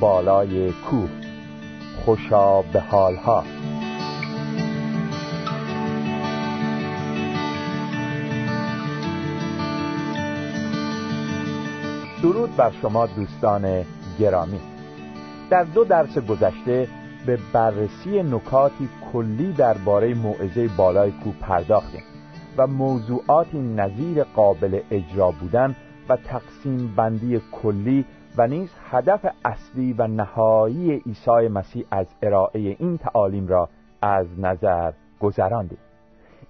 بالای کوه. خوشا به حالها. درود بر شما دوستان گرامی. در دو درس گذشته به بررسی نکاتی کلی درباره موعظه بالای کوه پرداختیم و موضوعاتی نظیر قابل اجرا بودن و تقسیم بندی کلی و نیز هدف اصلی و نهایی عیسی مسیح از ارائه این تعالیم را از نظر گذراندیم.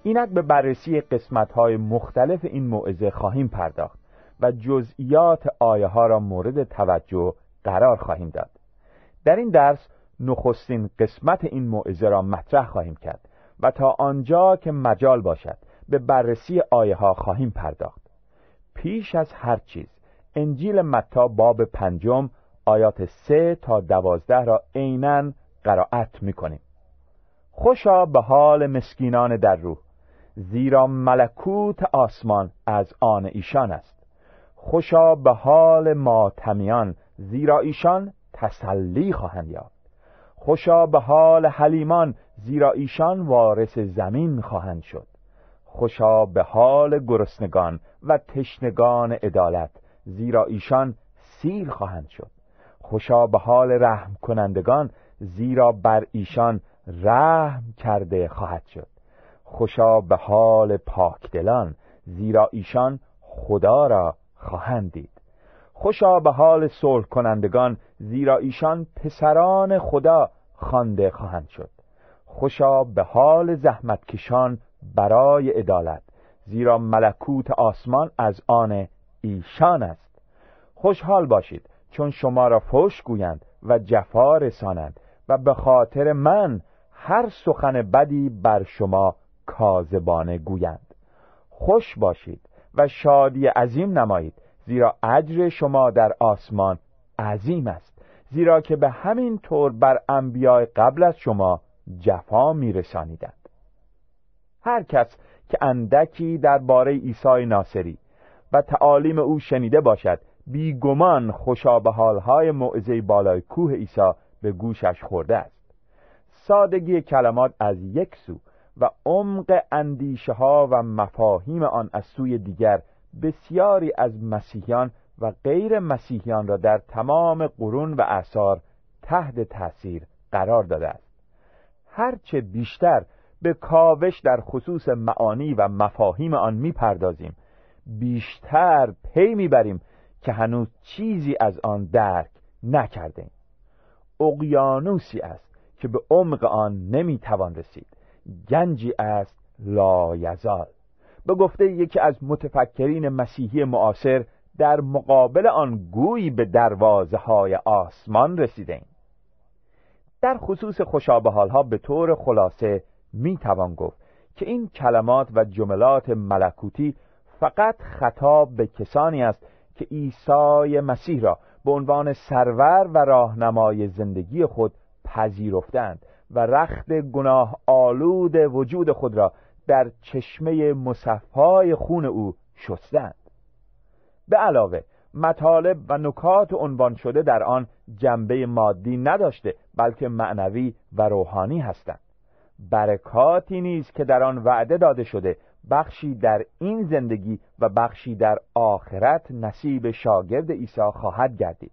اینک به بررسی قسمت های مختلف این موعظه خواهیم پرداخت و جزئیات آیه ها را مورد توجه قرار خواهیم داد. در این درس نخستین قسمت این موعظه را مطرح خواهیم کرد و تا آنجا که مجال باشد به بررسی آیه ها خواهیم پرداخت. پیش از هر چیز انجیل متا باب پنجم آیات سه تا دوازده را عینا قرائت می‌کنیم. خوشا به حال مسکینان در روح زیرا ملکوت آسمان از آن ایشان است. خوشا به حال ماتمیان زیرا ایشان تسلی خواهند یافت. خوشا به حال حلیمان زیرا ایشان وارث زمین خواهند شد. خوشا به حال گرسنگان و تشنگان عدالت زیرا ایشان سیر خواهند شد. خوشا به حال رحم کنندگان زیرا بر ایشان رحم کرده خواهد شد. خوشا به حال پاکدلان زیرا ایشان خدا را خواهند دید. خوشا به حال صلح کنندگان زیرا ایشان پسران خدا خوانده خواهند شد. خوشا به حال زحمتکشان برای عدالت زیرا ملکوت آسمان از آن ایشان است. خوشحال باشید چون شما را فوش گویند و جفا رسانند و به خاطر من هر سخن بدی بر شما کاذبانه گویند. خوش باشید و شادی عظیم نمایید زیرا اجر شما در آسمان عظیم است زیرا که به همین طور بر انبیاء قبل از شما جفا میرسانیدند. هر کس که اندکی درباره عیسی ناصری و تعالیم او شنیده باشد. بیگمان خوشا به حالهای موعظه بالای کوه عیسی به گوشش خورده است. سادگی کلمات از یک سو و عمق اندیشه ها و مفاهیم آن از سوی دیگر بسیاری از مسیحیان و غیر مسیحیان را در تمام قرون و اعثار تحت تاثیر قرار داده است. هرچه بیشتر به کاوش در خصوص معانی و مفاهیم آن می‌پردازیم بیشتر پی می‌بریم که هنوز چیزی از آن درک نکردیم. اقیانوسی است که به عمق آن نمی‌توان رسید. گنجی است لایزال. به گفته یکی از متفکرین مسیحی معاصر در مقابل آن گویی به دروازه های آسمان رسیده در خصوص خوشابه ها به طور خلاصه می توان گفت که این کلمات و جملات ملکوتی فقط خطاب به کسانی است که عیسی مسیح را به عنوان سرور و راهنمای زندگی خود پذیرفتند و رخت گناه آلود وجود خود را در چشمه مصفای خون او شستند. به علاوه مطالب و نکات عنوان شده در آن جنبه مادی نداشته بلکه معنوی و روحانی هستند. برکاتی نیز که در آن وعده داده شده بخشی در این زندگی و بخشی در آخرت نصیب شاگرد عیسی خواهد گردید.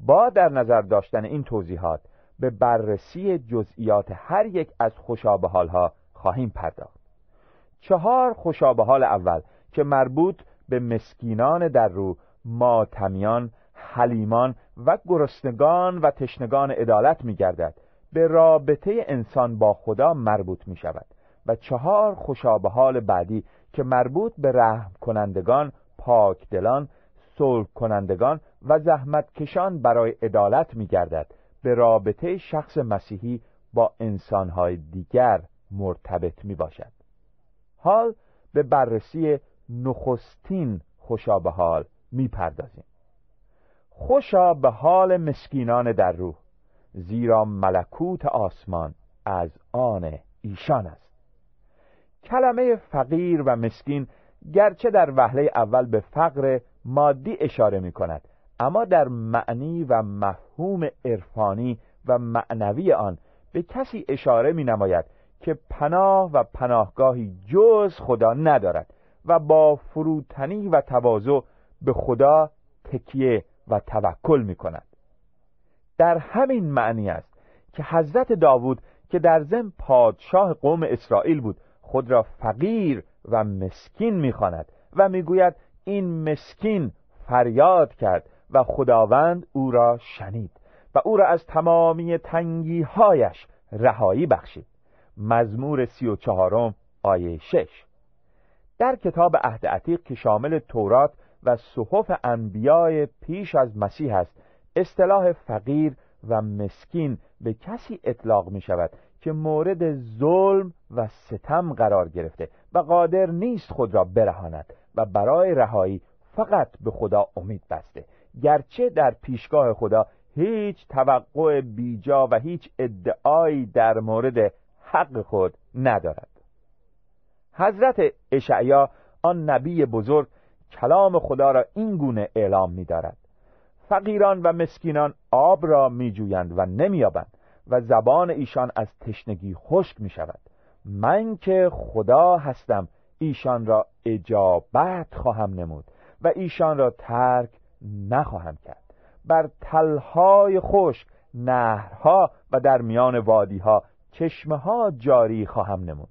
با در نظر داشتن این توضیحات به بررسی جزئیات هر یک از خوشابه حالها خواهیم پرداخت. چهار خوشابه حال اول که مربوط به مسکینان در رو ماتمیان حلیمان و گرسنگان و تشنگان عدالت می گردد به رابطه انسان با خدا مربوط می شود چهار خوشابه حال بعدی که مربوط به رحم کنندگان پاکدلان صلح کنندگان و زحمت کشان برای عدالت می گردد به رابطه شخص مسیحی با انسانهای دیگر مرتبط می باشد حال به بررسی نخستین خوشا به حال می پردازیم خوشا به حال مسکینان در روح زیرا ملکوت آسمان از آن ایشان است. کلمه فقیر و مسکین گرچه در وهله اول به فقر مادی اشاره می کند اما در معنی و مفهوم عرفانی و معنوی آن به کسی اشاره می نماید که پناه و پناهگاهی جز خدا ندارد و با فروتنی و تواضع به خدا تکیه و توکل می کند در همین معنی است که حضرت داوود که در زم پادشاه قوم اسرائیل بود خود را فقیر و مسکین می‌خواند و می‌گوید این مسکین فریاد کرد و خداوند او را شنید و او را از تمامی تنگیهایش رهایی بخشید. مزمور سی و چهارم آیه شش. در کتاب عهد عتیق که شامل تورات و صحف انبیای پیش از مسیح است اصطلاح فقیر و مسکین به کسی اطلاق می شود که مورد ظلم و ستم قرار گرفته و قادر نیست خود را برهاند و برای رهایی فقط به خدا امید بسته. گرچه در پیشگاه خدا هیچ توقع بیجا و هیچ ادعایی در مورد حق خود ندارد. حضرت اشعیا آن نبی بزرگ کلام خدا را این گونه اعلام می دارد فقیران و مسکینان آب را می جویند و نمیابند و زبان ایشان از تشنگی خشک می شود من که خدا هستم ایشان را اجابت خواهم نمود و ایشان را ترک نخواهم کرد. بر تلهای خشک نهرها و در میان وادیها چشمه ها جاری خواهم نمود.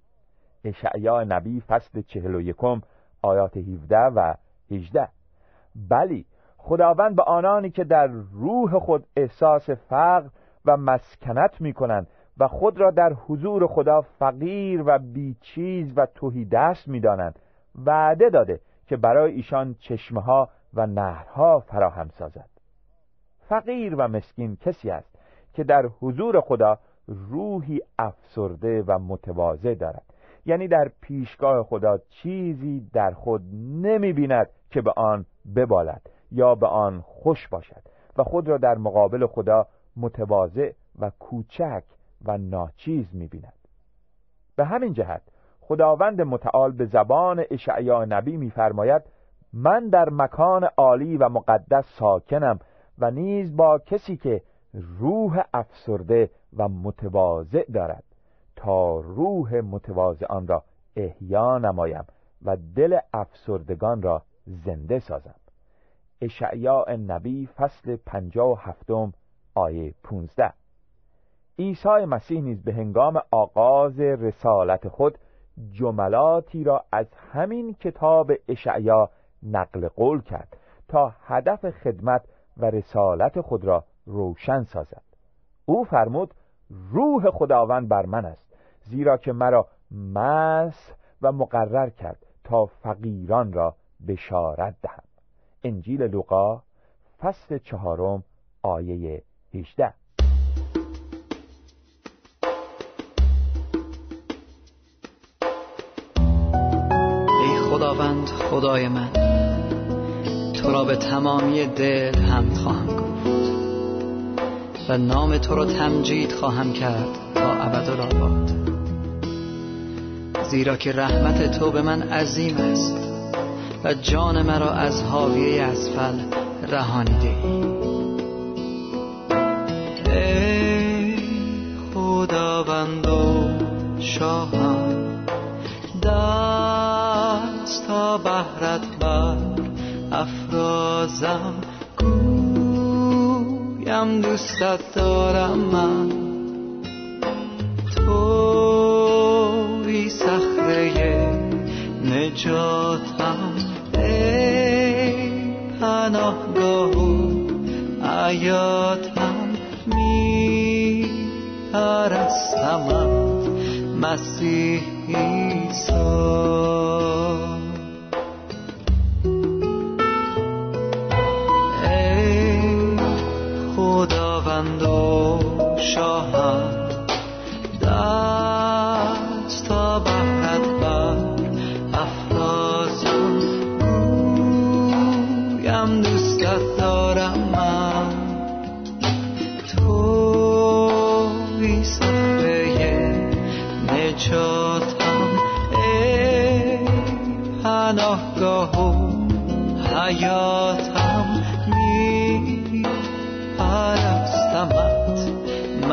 اشعیا نبی فصل چهل و یکم آیات 17 و 18 بلی خداوند به آنانی که در روح خود احساس فقر و مسکنت می کنند و خود را در حضور خدا فقیر و بیچیز و توهی دست می دانند وعده داده که برای ایشان چشمه ها و نهرها فراهم سازد. فقیر و مسکین کسی است که در حضور خدا روحی افسرده و متواضع دارد. یعنی در پیشگاه خدا چیزی در خود نمی بیند که به آن ببالد یا به آن خوش باشد و خود را در مقابل خدا متواضع و کوچک و ناچیز می‌بیند. به همین جهت خداوند متعال به زبان اشعیا نبی میفرماید من در مکان عالی و مقدس ساکنم و نیز با کسی که روح افسرده و متواضع دارد تا روح متواضع آن را احیا نمایم و دل افسردگان را زنده سازم. اشعیا نبی فصل پنجا و هفتم آیه 15 عیسی مسیح نیز به هنگام آغاز رسالت خود جملاتی را از همین کتاب اشعیا نقل قول کرد تا هدف خدمت و رسالت خود را روشن سازد. او فرمود روح خداوند بر من است زیرا که مرا مس و مقرر کرد تا فقیران را بشارت دهم. انجیل لوقا فصل چهارم آیه 18 ای خداوند خدای من تو را به تمامی دل حمد خواهم گفت و نام تو را تمجید خواهم کرد تا ابدالآباد زیرا که رحمت تو به من عظیم است و جان مرا از حاویه اسفل رهانیده. ای خداوند و شاهم دست تا بهرت بر افرازم. گویم دوستت دارم من. توی صخره نجاتم. ای پناهگاه و حیاتم پرستمت مسیح ایسا ای خداوند و شاهم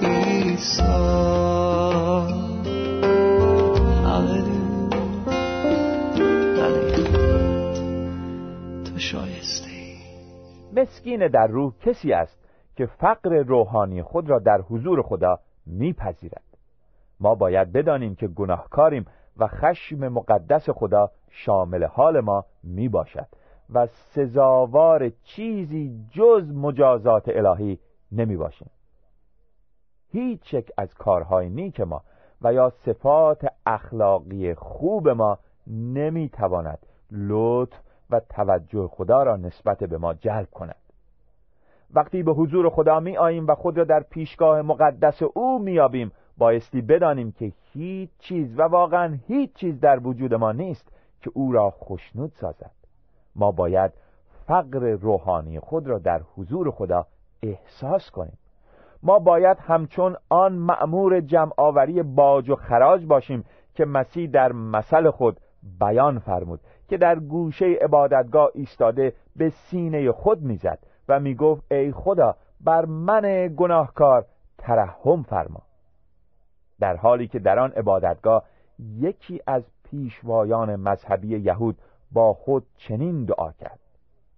ایسا مسکین در روح کسی است که فقر روحانی خود را در حضور خدا میپذیرد. ما باید بدانیم که گناهکاریم و خشم مقدس خدا شامل حال ما می باشد و سزاوار چیزی جز مجازات الهی نمی باشیم هیچ یک از کارهای نیک ما و یا صفات اخلاقی خوب ما نمی تواند لطف و توجه خدا را نسبت به ما جلب کند. وقتی به حضور خدا می آییم و خود را در پیشگاه مقدس او می آبیم بایستی بدانیم که هیچ چیز و واقعا هیچ چیز در وجود ما نیست که او را خشنود سازد. ما باید فقر روحانی خود را در حضور خدا احساس کنیم. ما باید همچون آن مأمور جمعآوری باج و خراج باشیم که مسیح در مثل خود بیان فرمود که در گوشه عبادتگاه ایستاده به سینه خود می‌زد و می‌گفت ای خدا بر من گناهکار ترحم فرما. در حالی که در آن عبادتگاه یکی از پیشوایان مذهبی یهود با خود چنین دعا کرد.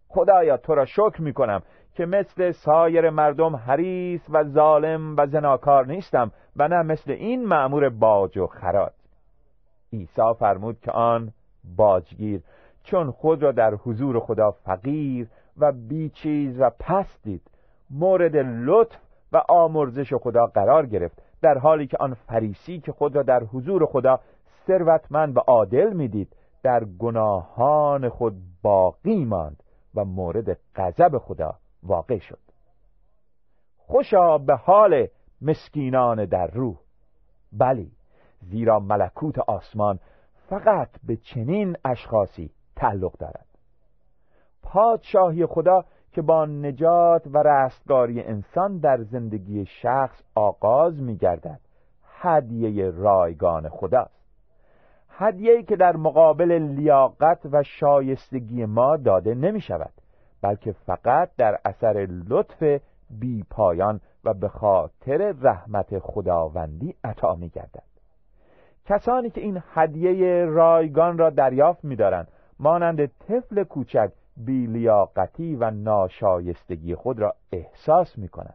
خدایا تو را شکر می کنم که مثل سایر مردم حریص و ظالم و زناکار نیستم و نه مثل این معمور باج و خراج عیسی فرمود که آن باجگیر چون خود را در حضور خدا فقیر و بیچیز و پست دید مورد لطف و آمرزش خدا قرار گرفت در حالی که آن فریسی که خود را در حضور خدا ثروتمند و عادل می‌دید در گناهان خود باقی ماند و مورد غضب خدا واقع شد. خوشا به حال مسکینان در روح. بلی زیرا ملکوت آسمان فقط به چنین اشخاصی تعلق دارد. پادشاهی خدا که با نجات و رستگاری انسان در زندگی شخص آغاز می گردد هدیه رایگان خداست. هدیه‌ای که در مقابل لیاقت و شایستگی ما داده نمی شود بلکه فقط در اثر لطف بی پایان و به خاطر رحمت خداوندی عطا می گردد کسانی که این هدیه رایگان را دریافت می دارند مانند طفل کوچک بیلیاقتی و ناشایستگی خود را احساس می کند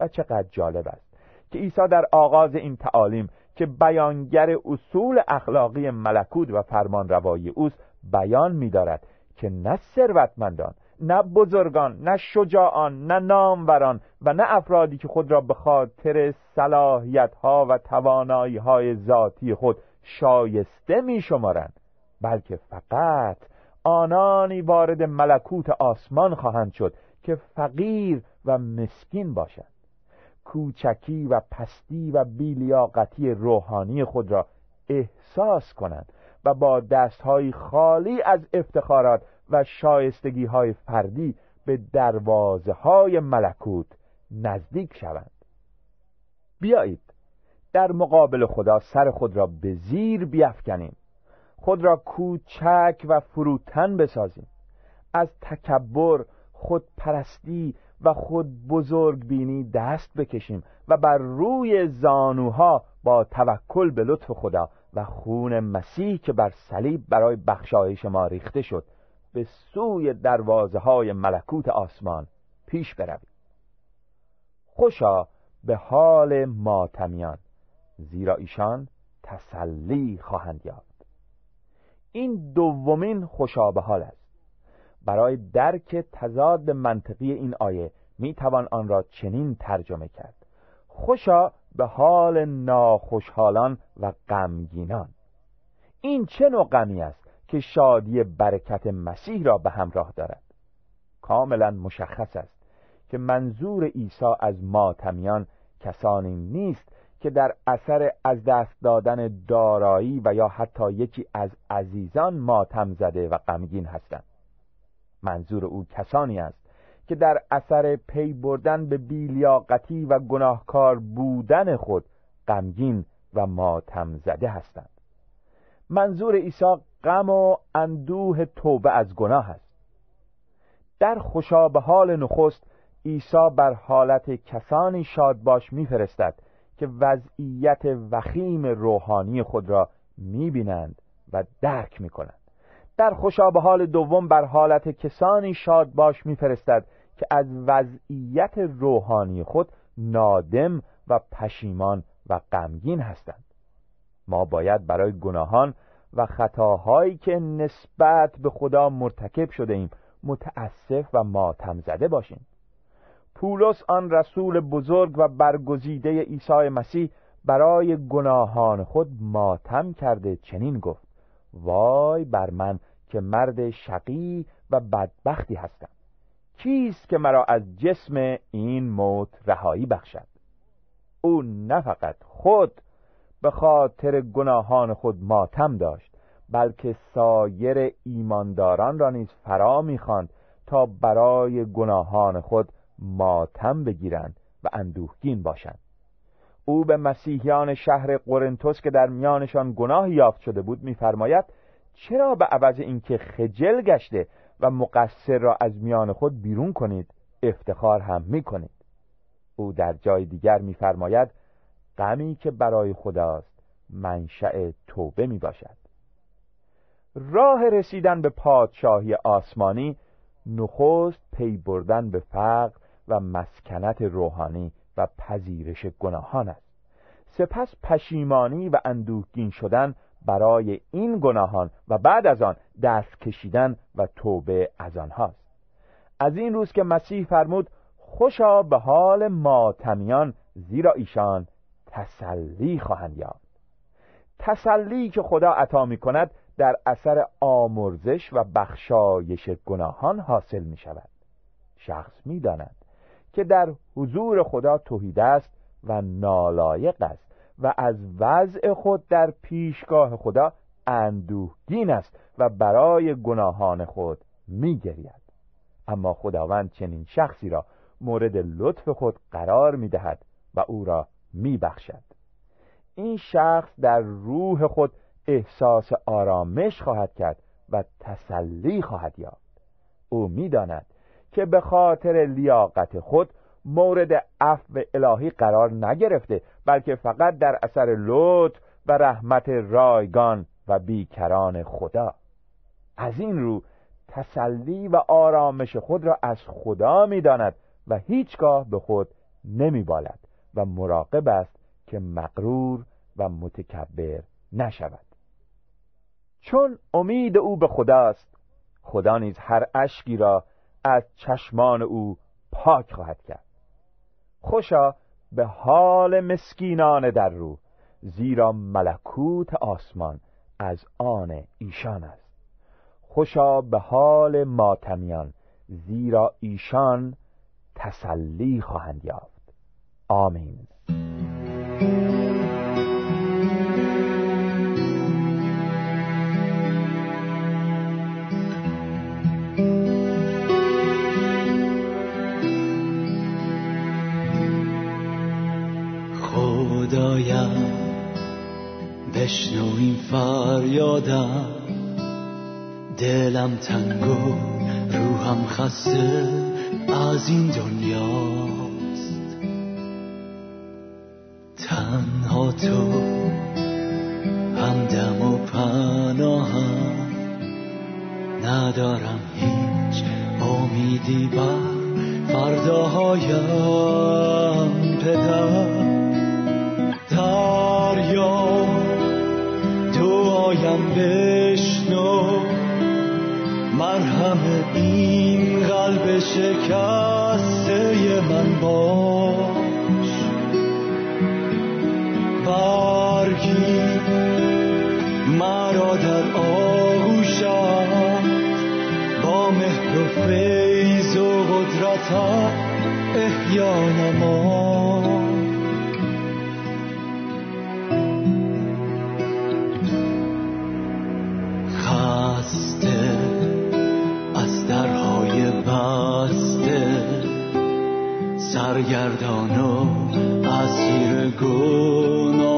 و چقدر جالب است که عیسی در آغاز این تعالیم که بیانگر اصول اخلاقی ملکوت و فرمان روایی اوست بیان می دارد که نه ثروتمندان نه بزرگان نه شجاعان نه ناموران و نه افرادی که خود را به خاطر صلاحیت ها و توانایی های ذاتی خود شایسته می شمارند بلکه فقط آنانی وارد ملکوت آسمان خواهند شد که فقیر و مسکین باشند. کوچکی و پستی و بیلیاقتی روحانی خود را احساس کنند و با دستهای خالی از افتخارات و شایستگی های فردی به دروازه های ملکوت نزدیک شوند. بیایید در مقابل خدا سر خود را به زیر بیافکنیم خود را کوچک و فروتن بسازیم. از تکبر خودپرستی و خود بزرگ بینی دست بکشیم و بر روی زانوها با توکل به لطف خدا و خون مسیح که بر صلیب برای بخشایش ما ریخته شد به سوی دروازه های ملکوت آسمان پیش برویم. خوشا به حال ماتمیان زیرا ایشان تسلی خواهند یافت. این دومین خوشابه حال است. برای درک تضاد منطقی این آیه می توان آن را چنین ترجمه کرد. خوشا به حال ناخوشحالان و غمگینان. این چه نوع غمی است که شادی برکت مسیح را به همراه دارد؟ کاملا مشخص است که منظور عیسی از ماتمیان کسانی نیست که در اثر از دست دادن دارایی و یا حتی یکی از عزیزان ماتم زده و غمگین هستند. منظور او کسانی است که در اثر پی بردن به بیلیاقتی و گناهکار بودن خود غمگین و ماتم زده هستند. منظور عیسی غم و اندوه توبه از گناه است. در خوشاب حال نخست عیسی بر حالت کسانی شادباش میفرستد که وضعیت وخیم روحانی خود را می‌بینند و درک می‌کنند. در خوشاب حال دوم بر حالت کسانی شادباش میفرستد که از وضعیت روحانی خود نادم و پشیمان و غمگین هستند. ما باید برای گناهان و خطاهایی که نسبت به خدا مرتکب شده ایم متاسف و ماتم زده باشیم. پولس آن رسول بزرگ و برگزیده عیسی مسیح برای گناهان خود ماتم کرده چنین گفت وای بر من که مرد شقی و بدبختی هستم. کیست که مرا از جسم این موت رهایی بخشد؟ او نه فقط خود به خاطر گناهان خود ماتم داشت بلکه سایر ایمانداران را نیز فرا می‌خواند تا برای گناهان خود ماتم بگیرند و اندوهگین باشند. او به مسیحیان شهر قرنتوس که در میانشان گناه یافت شده بود میفرماید چرا به عوض اینکه خجل گشته و مقصر را از میان خود بیرون کنید افتخار هم می‌کنید؟ او در جای دیگر میفرماید غمی که برای خداست منشأ توبه می باشد راه رسیدن به پادشاهی آسمانی نخست پی بردن به فقر و مسکنت روحانی و پذیرش گناهان است. سپس پشیمانی و اندوهگین شدن برای این گناهان و بعد از آن دست کشیدن و توبه از آنهاست. از این روز که مسیح فرمود خوشا به حال ماتمیان زیرا ایشان تسلی خواهند یافت. تسلی که خدا عطا می کند در اثر آمرزش و بخشایش گناهان حاصل می شود شخص می داند که در حضور خدا توحید است و نالایق است و از وضع خود در پیشگاه خدا اندوهگین است و برای گناهان خود میگرید. اما خداوند چنین شخصی را مورد لطف خود قرار می‌دهد و او را میبخشد. این شخص در روح خود احساس آرامش خواهد کرد و تسلی خواهد یافت. او می‌داند که به خاطر لیاقت خود مورد عفو الهی قرار نگرفته بلکه فقط در اثر لطف و رحمت رایگان و بیکران خدا. از این رو تسلی و آرامش خود را از خدا می‌داند و هیچگاه به خود نمیبالد و مراقب است که مغرور و متکبر نشود. چون امید او به خداست خدا نیز هر اشکی را از چشمان او پاک خواهد کرد. خوشا به حال مسکینان در رو زیرا ملکوت آسمان از آن ایشان است. خوشا به حال ماتمیان زیرا ایشان تسلی خواهند یافت. آمین. بشنو این فریادم. دلم تنگو روحم خسته از این دنیاست. تنها تو همدم و پناهم. ندارم هیچ امیدی بر فرداهایم پدر. آیم بشنو. مرهم این قلب شکسته من باش. برگی مرا در آغوشت. با مهر و فیض و قدرتت احیا سرگردان و اسیر گناه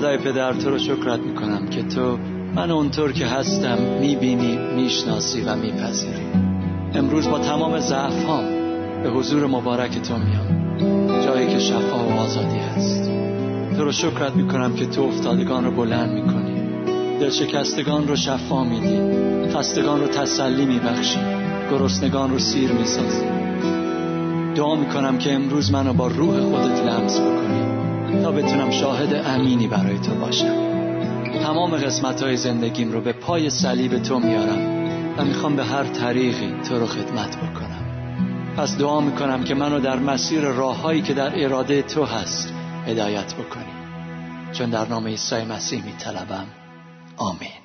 پدر تو رو شکرت می‌کنم که تو من اونطور که هستم می‌بینی می‌شناسی و میپذیری. امروز با تمام ضعف به حضور مبارک تو میام. جایی که شفا و آزادی هست. تو رو شکرت می‌کنم که تو افتادگان رو بلند می‌کنی. دلشکستگان رو شفا میدی. خستگان رو تسلی میبخشی. گرسنگان رو سیر می‌سازی. دعا می‌کنم که امروز منو با روح خودت لمس بکنی. تا بتونم شاهد امینی برای تو باشم. تمام قسمت های زندگیم رو به پای صلیب تو میارم و می‌خوام به هر طریقی تو رو خدمت بکنم. پس دعا می‌کنم که منو در مسیر راههایی که در اراده تو هست هدایت بکنی. چون در نام عیسی مسیح میطلبم. آمین.